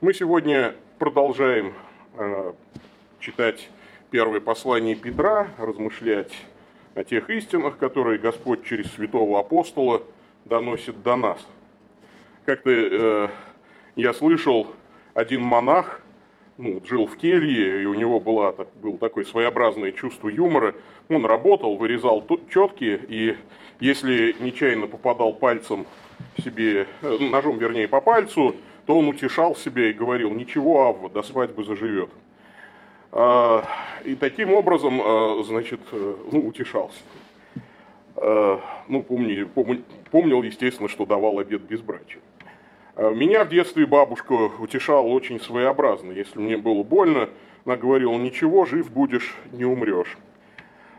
Мы сегодня продолжаем э, читать первое послание Петра, размышлять о тех истинах, которые Господь через святого апостола доносит до нас. Как-то э, я слышал, один монах ну, жил в келье, и у него была, так, было такое своеобразное чувство юмора. Он работал, вырезал четки, и если нечаянно попадал пальцем себе, э, ножом вернее по пальцу, то он утешал себя и говорил, ничего, Авва, до свадьбы заживет. А, и таким образом, а, значит, э, ну, утешался. А, ну, помни, помнил, естественно, что давал обед безбрачия. Меня в детстве бабушка утешала очень своеобразно. Если мне было больно, она говорила, ничего, жив будешь, не умрешь.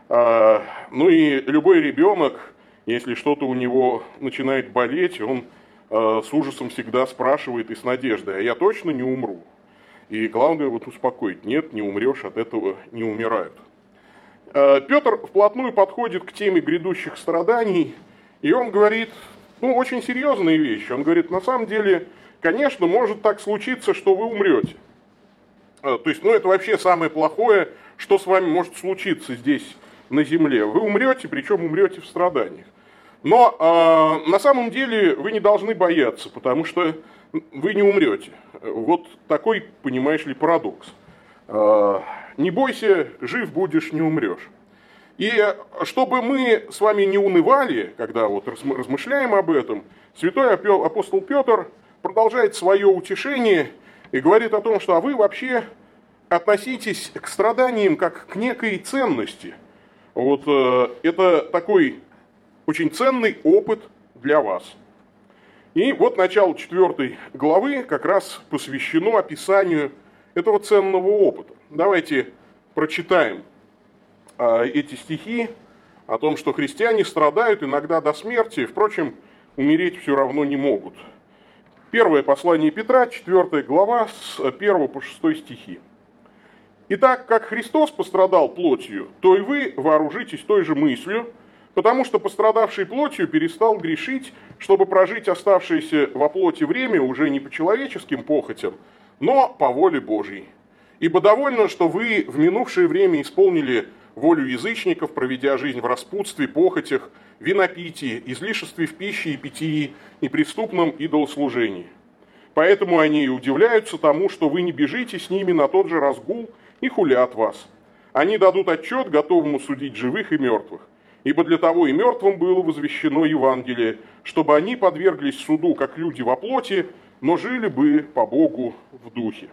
Ну и любой ребенок, если что-то у него начинает болеть, он Э, с ужасом всегда спрашивает и с надеждой, а я точно не умру? И главное вот успокоить, нет, не умрешь, от этого не умирают. Э, Петр вплотную подходит к теме грядущих страданий, и он говорит, ну, очень серьезные вещи. Он говорит, на самом деле, конечно, может так случиться, что вы умрете. Э, то есть, ну, это вообще самое плохое, что с вами может случиться здесь, на земле. Вы умрете, причем умрете в страданиях. Но э, на самом деле вы не должны бояться, потому что вы не умрете. Вот такой, понимаешь ли, парадокс. Э, не бойся, жив будешь, не умрешь. И чтобы мы с вами не унывали, когда вот размышляем об этом, святой апостол Петр продолжает свое утешение и говорит о том, что а вы вообще относитесь к страданиям как к некой ценности. Вот э, это такой очень ценный опыт для вас. И вот начало четвертой главы как раз посвящено описанию этого ценного опыта. Давайте прочитаем а, эти стихи о том, что христиане страдают иногда до смерти, впрочем, умереть все равно не могут. Первое послание Петра, 4 глава, с 1 по 6 стихи. «Итак, как Христос пострадал плотью, то и вы вооружитесь той же мыслью, Потому что пострадавший плотью перестал грешить, чтобы прожить оставшееся во плоти время уже не по человеческим похотям, но по воле Божьей. Ибо довольно, что вы в минувшее время исполнили волю язычников, проведя жизнь в распутстве, похотях, винопитии, излишестве в пище и питьи, неприступном идолослужении. Поэтому они и удивляются тому, что вы не бежите с ними на тот же разгул и хулят вас. Они дадут отчет готовому судить живых и мертвых. Ибо для того и мертвым было возвещено Евангелие, чтобы они подверглись суду, как люди во плоти, но жили бы по Богу в духе.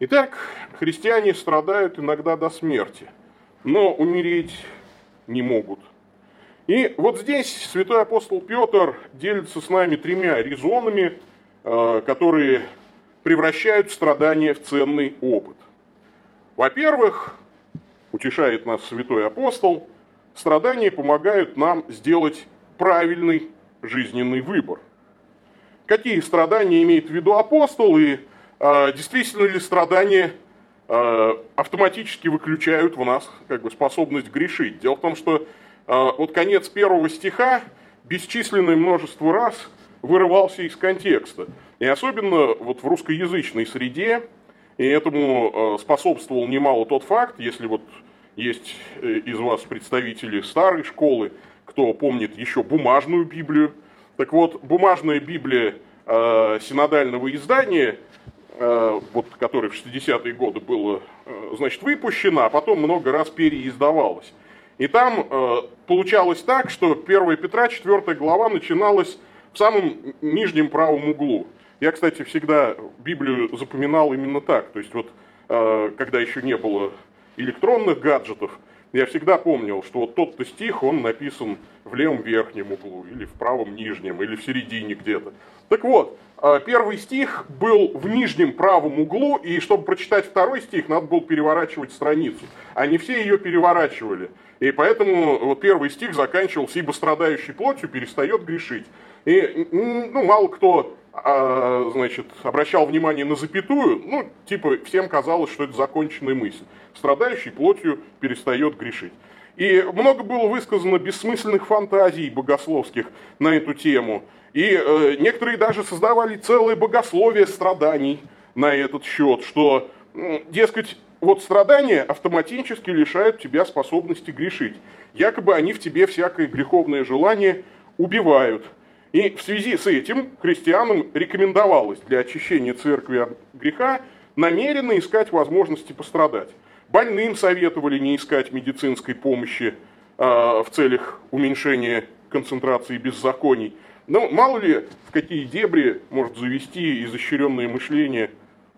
Итак, христиане страдают иногда до смерти, но умереть не могут. И вот здесь святой апостол Петр делится с нами тремя резонами, э, которые превращают страдания в ценный опыт. Во-первых, утешает нас святой апостол – Страдания помогают нам сделать правильный жизненный выбор. Какие страдания имеет в виду апостол и э, действительно ли страдания э, автоматически выключают в нас как бы, способность грешить? Дело в том, что э, вот конец первого стиха бесчисленное множество раз вырывался из контекста. И особенно вот в русскоязычной среде, и этому способствовал немало тот факт, если вот есть э, из вас представители старой школы, кто помнит еще бумажную Библию. Так вот, бумажная Библия э, синодального издания, э, вот, которая в 60-е годы была, э, значит, выпущена, а потом много раз переиздавалась. И там э, получалось так, что 1 Петра, 4 глава, начиналась в самом нижнем правом углу. Я, кстати, всегда Библию запоминал именно так. То есть вот, э, когда еще не было электронных гаджетов, я всегда помнил, что вот тот-то стих, он написан в левом верхнем углу, или в правом нижнем, или в середине где-то. Так вот, а, первый стих был в нижнем правом углу, и чтобы прочитать второй стих, надо было переворачивать страницу. Они все ее переворачивали. И поэтому вот первый стих заканчивался, ибо страдающий плотью перестает грешить. И ну, мало кто а, значит, обращал внимание на запятую, ну, типа, всем казалось, что это законченная мысль. Страдающий плотью перестает грешить. И много было высказано бессмысленных фантазий богословских на эту тему. И э, некоторые даже создавали целое богословие страданий на этот счет, что, дескать, вот страдания автоматически лишают тебя способности грешить. Якобы они в тебе всякое греховное желание убивают. И в связи с этим христианам рекомендовалось для очищения церкви от греха намеренно искать возможности пострадать. Больным советовали не искать медицинской помощи э, в целях уменьшения концентрации беззаконий. Но мало ли, в какие дебри может завести изощренное мышление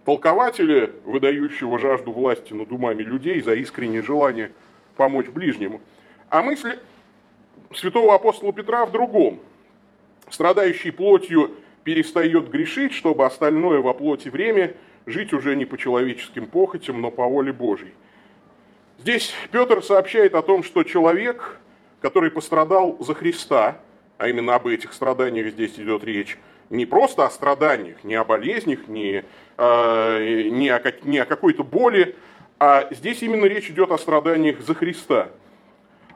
толкователя, выдающего жажду власти над умами людей за искреннее желание помочь ближнему. А мысль святого апостола Петра в другом. Страдающий плотью перестает грешить, чтобы остальное во плоти время жить уже не по человеческим похотям, но по воле Божьей. Здесь Петр сообщает о том, что человек, который пострадал за Христа, а именно об этих страданиях здесь идет речь, не просто о страданиях, не о болезнях, не, э, не о, не о какой-то боли, а здесь именно речь идет о страданиях за Христа.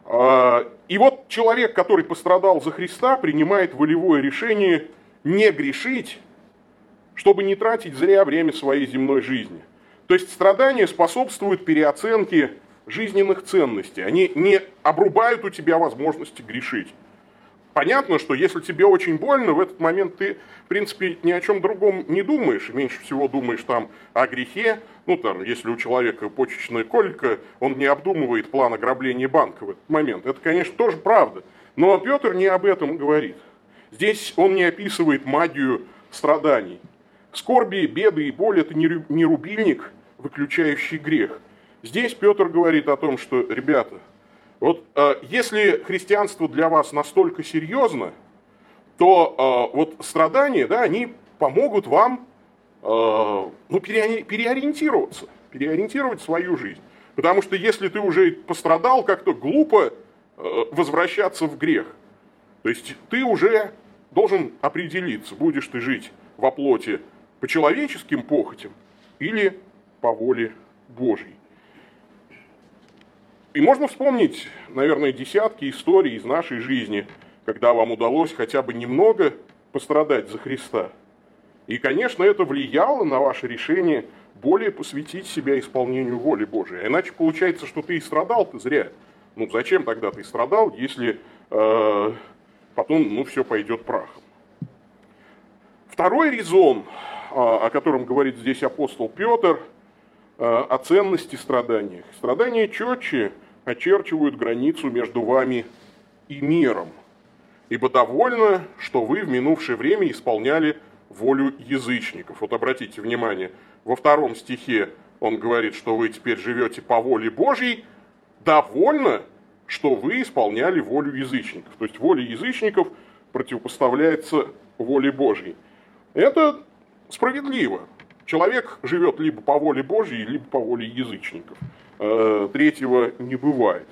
Э, и вот человек, который пострадал за Христа, принимает волевое решение не грешить, чтобы не тратить зря время своей земной жизни. То есть страдания способствуют переоценке жизненных ценностей. Они не обрубают у тебя возможности грешить. Понятно, что если тебе очень больно, в этот момент ты, в принципе, ни о чем другом не думаешь. Меньше всего думаешь там о грехе. Ну, там, если у человека почечная колька, он не обдумывает план ограбления банка в этот момент. Это, конечно, тоже правда. Но Петр не об этом говорит. Здесь он не описывает магию страданий. Скорби, беды и боль – это не рубильник, выключающий грех – Здесь Петр говорит о том, что, ребята, вот э, если христианство для вас настолько серьезно, то э, вот страдания, да, они помогут вам э, ну, переориентироваться, переориентировать свою жизнь. Потому что если ты уже пострадал, как-то глупо э, возвращаться в грех. То есть ты уже должен определиться, будешь ты жить во плоти по человеческим похотям или по воле Божьей. И можно вспомнить, наверное, десятки историй из нашей жизни, когда вам удалось хотя бы немного пострадать за Христа. И, конечно, это влияло на ваше решение более посвятить себя исполнению воли Божией. Иначе получается, что ты и страдал ты зря. Ну зачем тогда ты страдал, если э, потом ну, все пойдет прахом? Второй резон, э, о котором говорит здесь апостол Петр, э, о ценности страданий. Страдания четче очерчивают границу между вами и миром. Ибо довольно, что вы в минувшее время исполняли волю язычников. Вот обратите внимание, во втором стихе он говорит, что вы теперь живете по воле Божьей, довольно, что вы исполняли волю язычников. То есть воля язычников противопоставляется воле Божьей. Это справедливо. Человек живет либо по воле Божьей, либо по воле язычников. Э, третьего не бывает.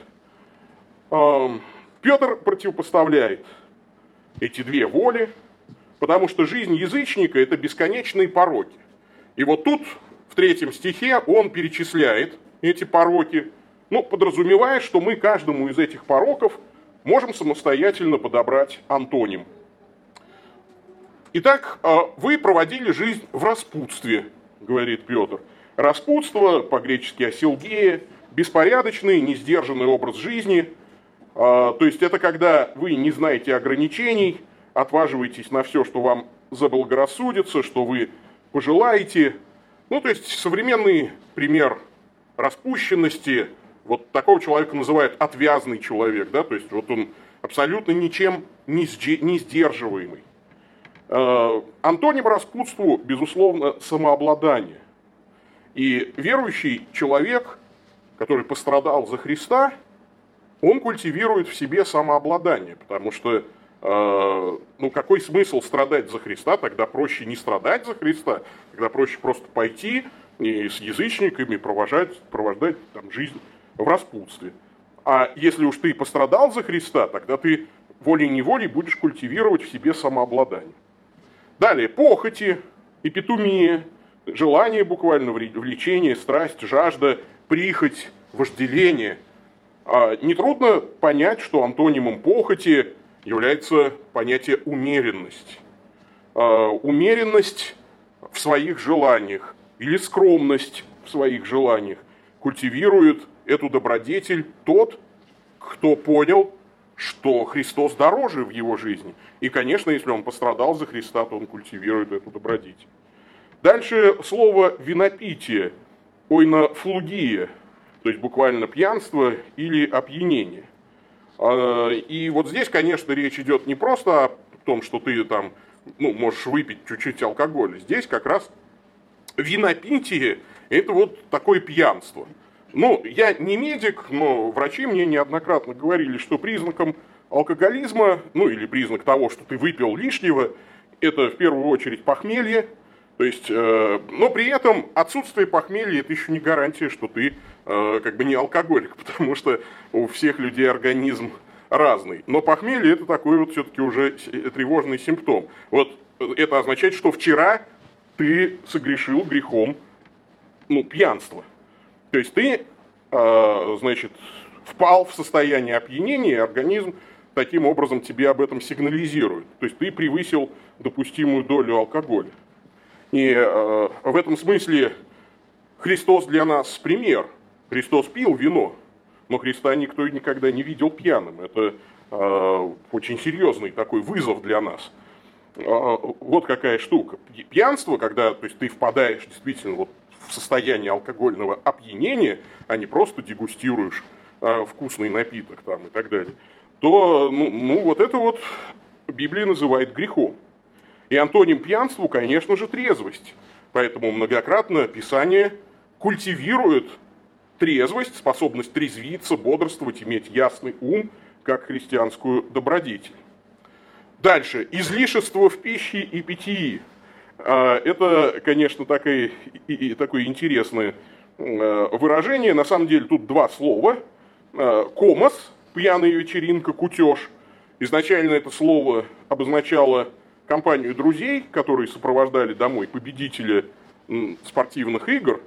Петр противопоставляет эти две воли, потому что жизнь язычника – это бесконечные пороки. И вот тут, в третьем стихе, он перечисляет эти пороки, ну, подразумевая, что мы каждому из этих пороков можем самостоятельно подобрать антоним. Итак, э, вы проводили жизнь в распутстве, говорит Петр – Распутство, по-гречески осилгея, беспорядочный, несдержанный образ жизни. А, то есть это когда вы не знаете ограничений, отваживаетесь на все, что вам заблагорассудится, что вы пожелаете. Ну, то есть современный пример распущенности, вот такого человека называют отвязный человек, да, то есть вот он абсолютно ничем не сдерживаемый. А, антоним распутству, безусловно, самообладание. И верующий человек, который пострадал за Христа, он культивирует в себе самообладание, потому что э, ну какой смысл страдать за Христа, тогда проще не страдать за Христа, тогда проще просто пойти и с язычниками провожать, провождать там, жизнь в распутстве. А если уж ты пострадал за Христа, тогда ты волей-неволей будешь культивировать в себе самообладание. Далее, похоти, эпитумия – желание буквально, влечение, страсть, жажда, прихоть, вожделение. А, нетрудно понять, что антонимом похоти является понятие умеренность. А, умеренность в своих желаниях или скромность в своих желаниях культивирует эту добродетель тот, кто понял, что Христос дороже в его жизни. И, конечно, если он пострадал за Христа, то он культивирует эту добродетель. Дальше слово «винопитие», ойнофлугия, то есть буквально пьянство или опьянение. А, и вот здесь, конечно, речь идет не просто о том, что ты там ну, можешь выпить чуть-чуть алкоголя. Здесь как раз винопитие – это вот такое пьянство. Ну, я не медик, но врачи мне неоднократно говорили, что признаком алкоголизма, ну или признак того, что ты выпил лишнего, это в первую очередь похмелье. То есть, э, но при этом отсутствие похмелья это еще не гарантия, что ты э, как бы не алкоголик, потому что у всех людей организм разный. Но похмелье это такой вот все-таки уже тревожный симптом. Вот это означает, что вчера ты согрешил грехом ну, пьянства. То есть ты, а, значит, впал в состояние опьянения, и организм таким образом тебе об этом сигнализирует. То есть ты превысил допустимую долю алкоголя. И а, в этом смысле Христос для нас пример. Христос пил вино, но Христа никто никогда не видел пьяным. Это э, очень серьезный такой вызов для нас. Э, вот какая штука. Пьянство, когда то есть, ты впадаешь действительно вот в состоянии алкогольного опьянения, а не просто дегустируешь а, вкусный напиток там и так далее, то ну, ну, вот это вот Библия называет грехом. И антоним пьянству, конечно же, трезвость. Поэтому многократно Писание культивирует трезвость, способность трезвиться, бодрствовать, иметь ясный ум, как христианскую добродетель. Дальше. Излишество в пище и питьи. А, это, конечно, такое, такое интересное э, выражение. На самом деле тут два слова. А, комос, пьяная вечеринка, кутеж. Изначально это слово обозначало компанию друзей, которые сопровождали домой победителя спортивных игр.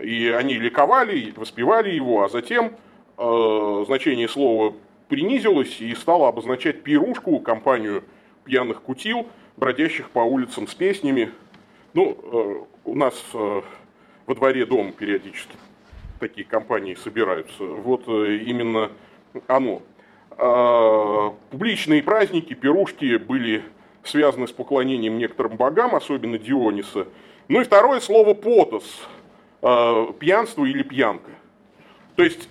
И они ликовали, воспевали его, а затем э, значение слова принизилось и стало обозначать пирушку, компанию пьяных кутил – бродящих по улицам с песнями. Ну, э, у нас э, во дворе дома периодически такие компании собираются. Вот э, именно оно. А, публичные праздники, пирушки были связаны с поклонением некоторым богам, особенно Диониса. Ну и второе слово «потос» – пьянство или пьянка. То есть,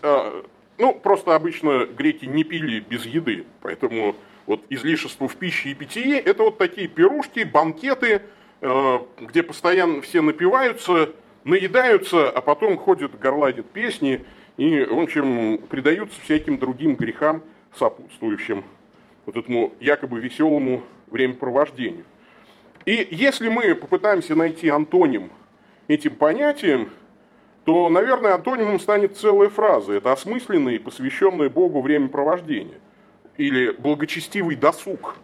ну, просто обычно греки не пили без еды, поэтому вот излишество в пище и питье, это вот такие пирушки, банкеты, э, где постоянно все напиваются, наедаются, а потом ходят, горладят песни и, в общем, предаются всяким другим грехам, сопутствующим вот этому якобы веселому времяпровождению. И если мы попытаемся найти антоним этим понятиям, то, наверное, антонимом станет целая фраза. Это осмысленное и посвященное Богу времяпровождение или благочестивый досуг.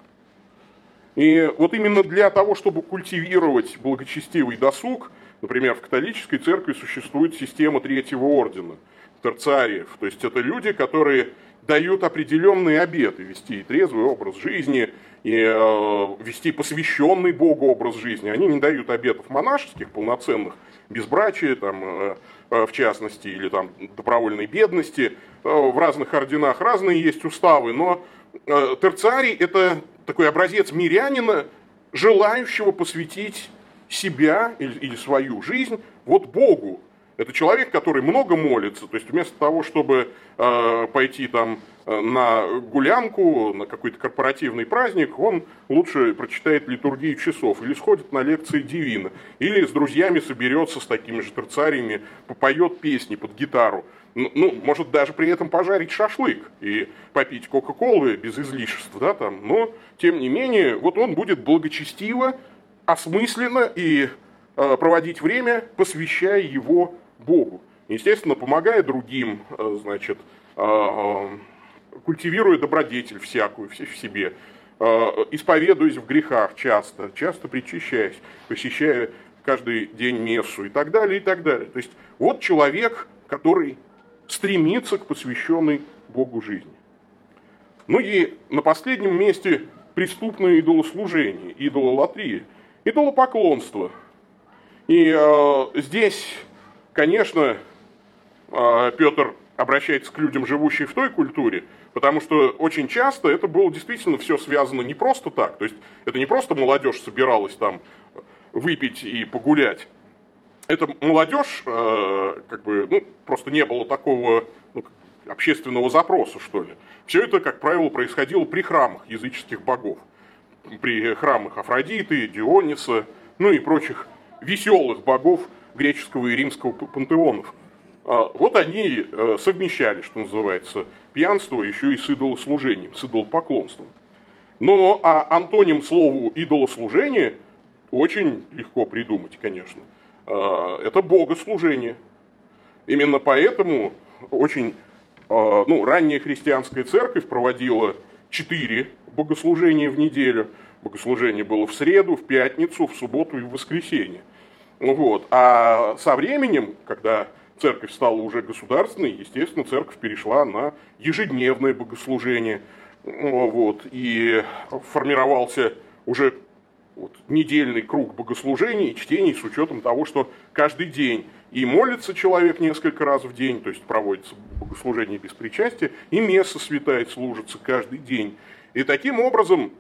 И вот именно для того, чтобы культивировать благочестивый досуг, например, в католической церкви существует система третьего ордена, терциариев. То есть это люди, которые дают определенные обеты, вести трезвый образ жизни, и э, вести посвященный Богу образ жизни. Они не дают обетов монашеских, полноценных, безбрачия, там, э, э, в частности, или там добровольной бедности. Э, в разных орденах разные есть уставы, но э, терциарий – это такой образец мирянина, желающего посвятить себя или, или свою жизнь вот Богу, это человек, который много молится, то есть вместо того, чтобы э, пойти там э, на гулянку, на какой-то корпоративный праздник, он лучше прочитает литургию часов, или сходит на лекции Дивина, или с друзьями соберется с такими же терцариями, попоет песни под гитару. Ну, ну, может даже при этом пожарить шашлык и попить Кока-Колы без излишеств, да, там, но, тем не менее, вот он будет благочестиво, осмысленно и э, проводить время, посвящая его Богу. Естественно, помогая другим, э, значит, э, э, культивируя добродетель всякую в себе, исповедуясь в грехах часто, часто причащаясь, посещая каждый день мессу и так далее, и так далее. То есть вот человек, который стремиться к посвященной Богу жизни. Ну и на последнем месте преступное идолослужение, идололатрия, идолопоклонство. И э, здесь, конечно, э, Петр обращается к людям, живущим в той культуре, потому что очень часто это было действительно все связано не просто так. То есть это не просто молодежь собиралась там выпить и погулять. Это молодежь, э, как бы, ну, просто не было такого ну, общественного запроса, что ли. Все это, как правило, происходило при храмах языческих богов. При храмах Афродиты, Диониса, ну и прочих веселых богов греческого и римского пантеонов. А вот они э, совмещали, что называется, пьянство еще и с идолослужением, с идолопоклонством. Но а антоним слову идолослужение очень легко придумать, конечно. А, это богослужение. Именно поэтому очень а, ну, ранняя христианская церковь проводила четыре богослужения в неделю. Богослужение было в среду, в пятницу, в субботу и в воскресенье. Вот. А со временем, когда церковь стала уже государственной, естественно, церковь перешла на ежедневное богослужение. Вот, и формировался уже вот, недельный круг богослужений и чтений с учетом того, что каждый день и молится человек несколько раз в день, то есть проводится богослужение без причастия, и месса святая служится каждый день. И таким образом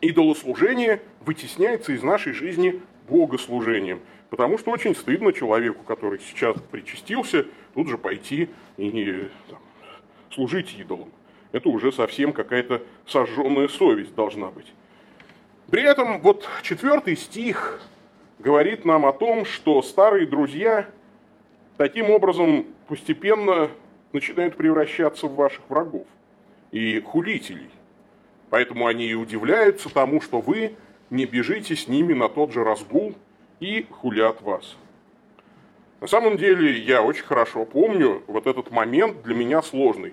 идолослужение вытесняется из нашей жизни богослужением – Потому что очень стыдно человеку, который сейчас причастился, тут же пойти и там, служить идолам. Это уже совсем какая-то сожженная совесть должна быть. При этом вот четвертый стих говорит нам о том, что старые друзья таким образом постепенно начинают превращаться в ваших врагов и хулителей. Поэтому они и удивляются тому, что вы не бежите с ними на тот же разгул, и хулят вас. На самом деле, я очень хорошо помню вот этот момент для меня сложный,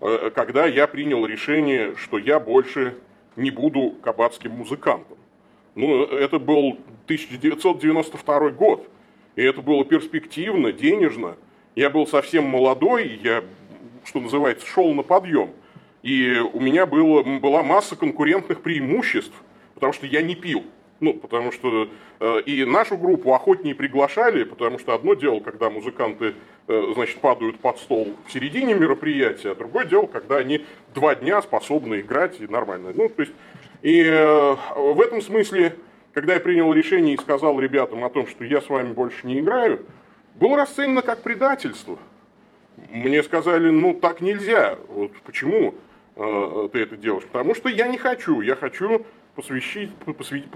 э, когда я принял решение, что я больше не буду кабацким музыкантом. Ну, это был 1992 год, и это было перспективно, денежно. Я был совсем молодой, я, что называется, шел на подъем. И у меня было, была масса конкурентных преимуществ, потому что я не пил. Ну, потому что э, и нашу группу охотнее приглашали, потому что одно дело, когда музыканты, э, значит, падают под стол в середине мероприятия, а другое дело, когда они два дня способны играть и нормально. Ну, то есть, и э, в этом смысле, когда я принял решение и сказал ребятам о том, что я с вами больше не играю, было расценено как предательство. Мне сказали, ну, так нельзя. Вот почему э, ты это делаешь? Потому что я не хочу. Я хочу посвящать,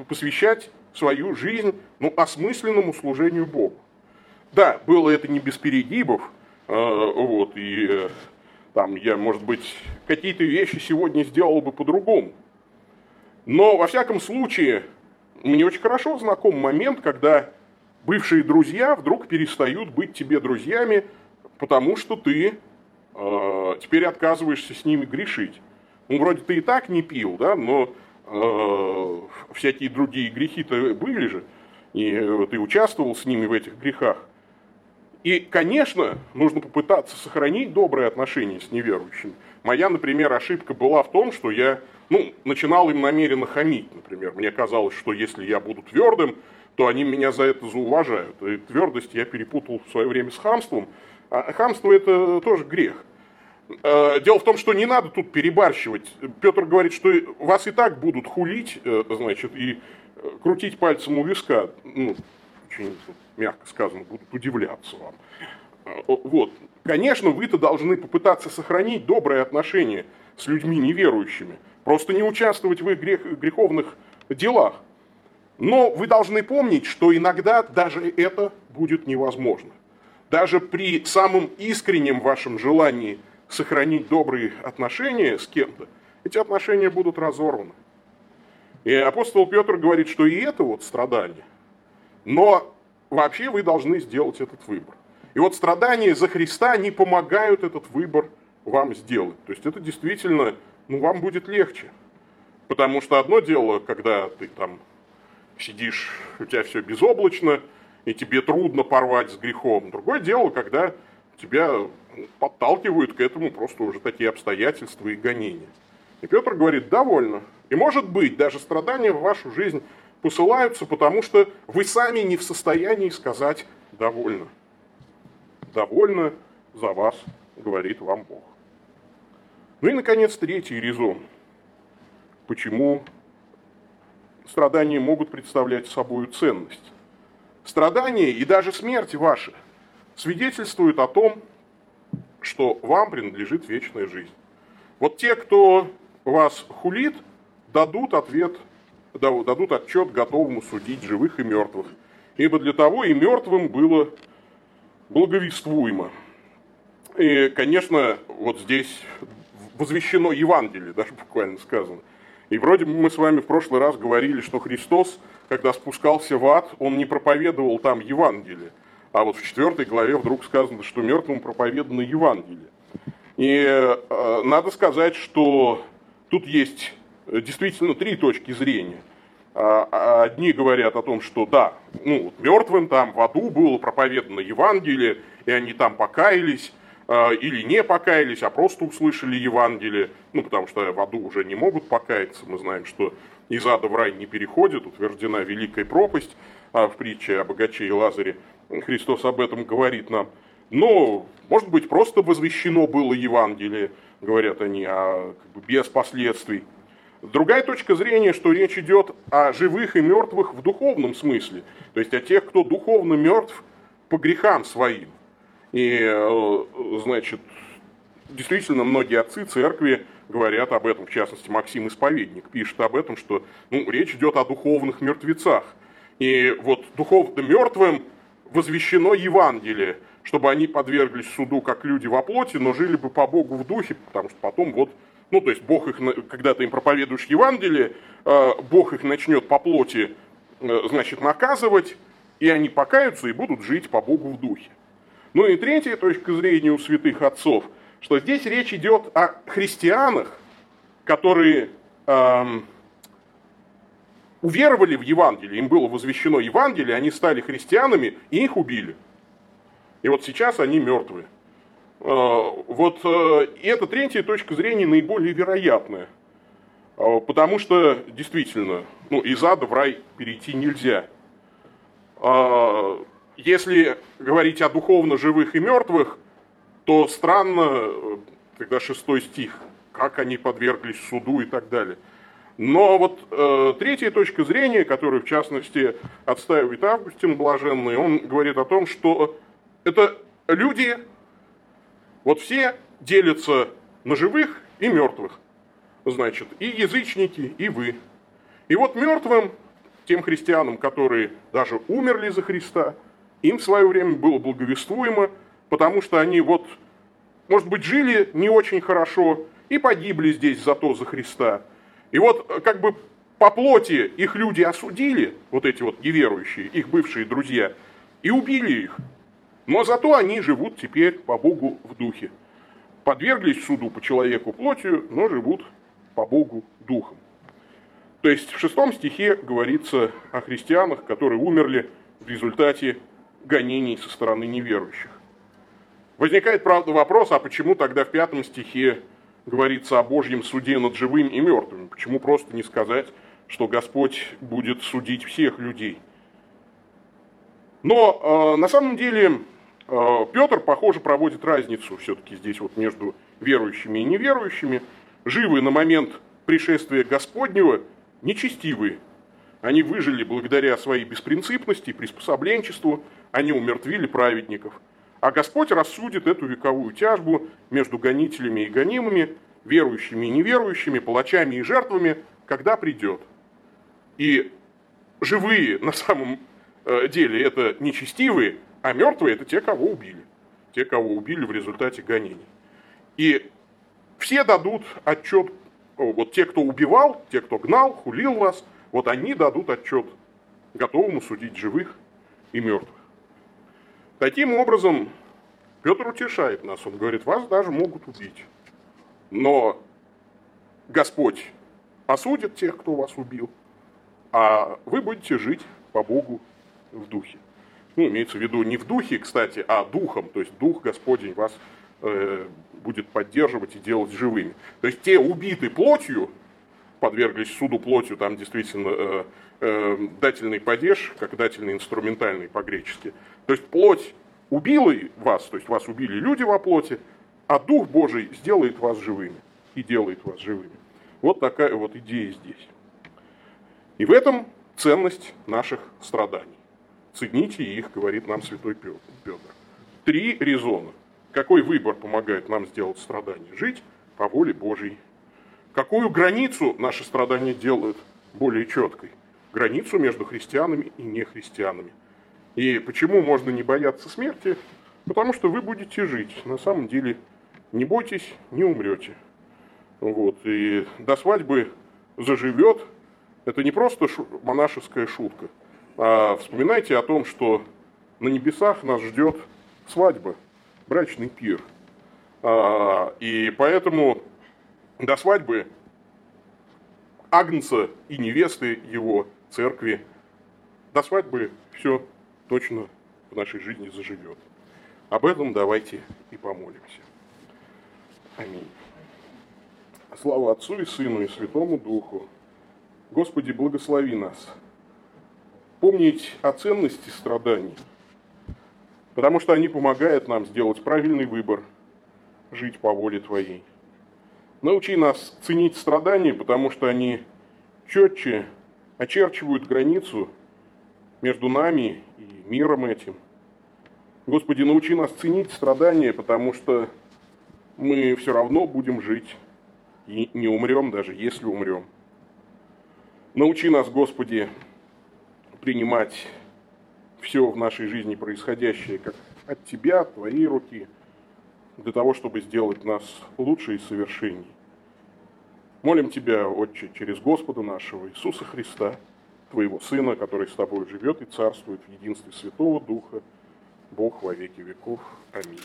посвящать свою жизнь ну, осмысленному служению Богу. Да, было это не без перегибов, э, вот, и э, там я, может быть, какие-то вещи сегодня сделал бы по-другому. Но, во всяком случае, мне очень хорошо знаком момент, когда бывшие друзья вдруг перестают быть тебе друзьями, потому что ты э, теперь отказываешься с ними грешить. Ну, вроде ты и так не пил, да, но всякие другие грехи-то были же, и ты участвовал с ними в этих грехах. И, конечно, нужно попытаться сохранить добрые отношения с неверующими. Моя, например, ошибка была в том, что я ну, начинал им намеренно хамить, например. Мне казалось, что если я буду твердым, то они меня за это зауважают. И твердость я перепутал в свое время с хамством. А хамство это тоже грех. Э, дело в том, что не надо тут перебарщивать. Петр говорит, что вас и так будут хулить, э, значит, и э, крутить пальцем у виска. Ну, очень мягко сказано, будут удивляться вам. Вот. Конечно, вы-то должны попытаться сохранить добрые отношения с людьми неверующими. Просто не участвовать в их грех, греховных делах. Но вы должны помнить, что иногда даже это будет невозможно. Даже при самом искреннем вашем желании – сохранить добрые отношения с кем-то, эти отношения будут разорваны. И апостол Петр говорит, что и это вот страдание. Но вообще вы должны сделать этот выбор. И вот страдания за Христа не помогают этот выбор вам сделать. То есть это действительно, ну, вам будет легче. Потому что одно дело, когда ты там сидишь, у тебя все безоблачно, и тебе трудно порвать с грехом. Другое дело, когда тебя подталкивают к этому просто уже такие обстоятельства и гонения. И Петр говорит, довольно. И может быть, даже страдания в вашу жизнь посылаются, потому что вы сами не в состоянии сказать довольно. Довольно за вас, говорит вам Бог. Ну и, наконец, третий резон. Почему страдания могут представлять собой ценность. Страдания и даже смерть ваша свидетельствуют о том, что вам принадлежит вечная жизнь. Вот те, кто вас хулит, дадут ответ, дадут отчет готовому судить живых и мертвых. Ибо для того и мертвым было благовествуемо. И, конечно, вот здесь возвещено Евангелие, даже буквально сказано. И вроде бы мы с вами в прошлый раз говорили, что Христос, когда спускался в ад, он не проповедовал там Евангелие. А вот в четвертой главе вдруг сказано, что мертвым проповедано Евангелие. И э, надо сказать, что тут есть действительно три точки зрения. А, а одни говорят о том, что да, ну, мертвым там в аду было проповедано Евангелие, и они там покаялись, а, или не покаялись, а просто услышали Евангелие, ну, потому что в аду уже не могут покаяться. Мы знаем, что из ада в рай не переходит, утверждена великая пропасть в притче о богаче и Лазаре. Христос об этом говорит нам. Но, может быть, просто возвещено было Евангелие, говорят они, а как бы без последствий. Другая точка зрения, что речь идет о живых и мертвых в духовном смысле, то есть о тех, кто духовно мертв по грехам своим. И, э, значит, действительно, многие отцы церкви говорят об этом, в частности, Максим Исповедник пишет об этом, что ну, речь идет о духовных мертвецах. И вот духовно мертвым возвещено Евангелие, чтобы они подверглись суду как люди во плоти, но жили бы по Богу в духе, потому что потом вот, ну то есть Бог их, когда ты им проповедуешь Евангелие, э, Бог их начнет по плоти, э, значит, наказывать, и они покаются и будут жить по Богу в духе. Ну и третья точка зрения у святых отцов, что здесь речь идет о христианах, которые эм, уверовали в Евангелие, им было возвещено Евангелие, они стали христианами, и их убили. И вот сейчас они мертвы. Э, вот э, и эта третья точка зрения наиболее вероятная. Э, потому что действительно, ну, из ада в рай перейти нельзя если говорить о духовно живых и мертвых, то странно, когда шестой стих, как они подверглись суду и так далее. Но вот э, третья точка зрения, которую в частности отстаивает Августин Блаженный, он говорит о том, что это люди, вот все делятся на живых и мертвых. Значит, и язычники, и вы. И вот мертвым, тем христианам, которые даже умерли за Христа – им в свое время было благовествуемо, потому что они вот, может быть, жили не очень хорошо и погибли здесь зато за Христа. И вот как бы по плоти их люди осудили, вот эти вот неверующие, их бывшие друзья, и убили их. Но зато они живут теперь по Богу в духе. Подверглись суду по человеку плотью, но живут по Богу духом. То есть в шестом стихе говорится о христианах, которые умерли в результате гонений со стороны неверующих. Возникает, правда, вопрос, а почему тогда в пятом стихе говорится о Божьем суде над живым и мертвым? Почему просто не сказать, что Господь будет судить всех людей? Но э, на самом деле э, Петр, похоже, проводит разницу все-таки здесь вот между верующими и неверующими. Живы на момент пришествия Господнего, нечестивые. Они выжили благодаря своей беспринципности, приспособленчеству, они умертвили праведников. А Господь рассудит эту вековую тяжбу между гонителями и гонимыми, верующими и неверующими, палачами и жертвами, когда придет. И живые на самом э, деле это нечестивые, а мертвые это те, кого убили. Те, кого убили в результате гонений. И все дадут отчет, вот те, кто убивал, те, кто гнал, хулил вас, вот они дадут отчет готовому судить живых и мертвых. Таким образом, Петр утешает нас. Он говорит, вас даже могут убить. Но Господь осудит тех, кто вас убил, а вы будете жить по Богу в духе. Ну, имеется в виду не в духе, кстати, а духом. То есть дух Господень вас э, будет поддерживать и делать живыми. То есть те убиты плотью, подверглись суду плотью, там действительно э, э, дательный падеж, как дательный инструментальный по-гречески. То есть плоть убила вас, то есть вас убили люди во плоти, а Дух Божий сделает вас живыми и делает вас живыми. Вот такая вот идея здесь. И в этом ценность наших страданий. Цените их, говорит нам святой Петр. Три резона. Какой выбор помогает нам сделать страдания? Жить по воле Божьей. Какую границу наши страдания делают более четкой? Границу между христианами и нехристианами. И почему можно не бояться смерти? Потому что вы будете жить. На самом деле не бойтесь, не умрете. Вот. И до свадьбы заживет. Это не просто монашеская шутка. А вспоминайте о том, что на небесах нас ждет свадьба, брачный пир. А, и поэтому до свадьбы Агнца и невесты его церкви, до свадьбы все точно в нашей жизни заживет. Об этом давайте и помолимся. Аминь. Слава Отцу и Сыну и Святому Духу. Господи, благослови нас. Помнить о ценности страданий, потому что они помогают нам сделать правильный выбор, жить по воле Твоей. Научи нас ценить страдания, потому что они четче очерчивают границу между нами и миром этим. Господи, научи нас ценить страдания, потому что мы все равно будем жить и не умрем, даже если умрем. Научи нас, Господи, принимать все в нашей жизни происходящее как от Тебя, от Твоей руки, для того, чтобы сделать нас лучше и совершенней. Молим Тебя, Отче, через Господа нашего Иисуса Христа, Твоего Сына, который с Тобой живет и царствует в единстве Святого Духа, Бог во веки веков. Аминь.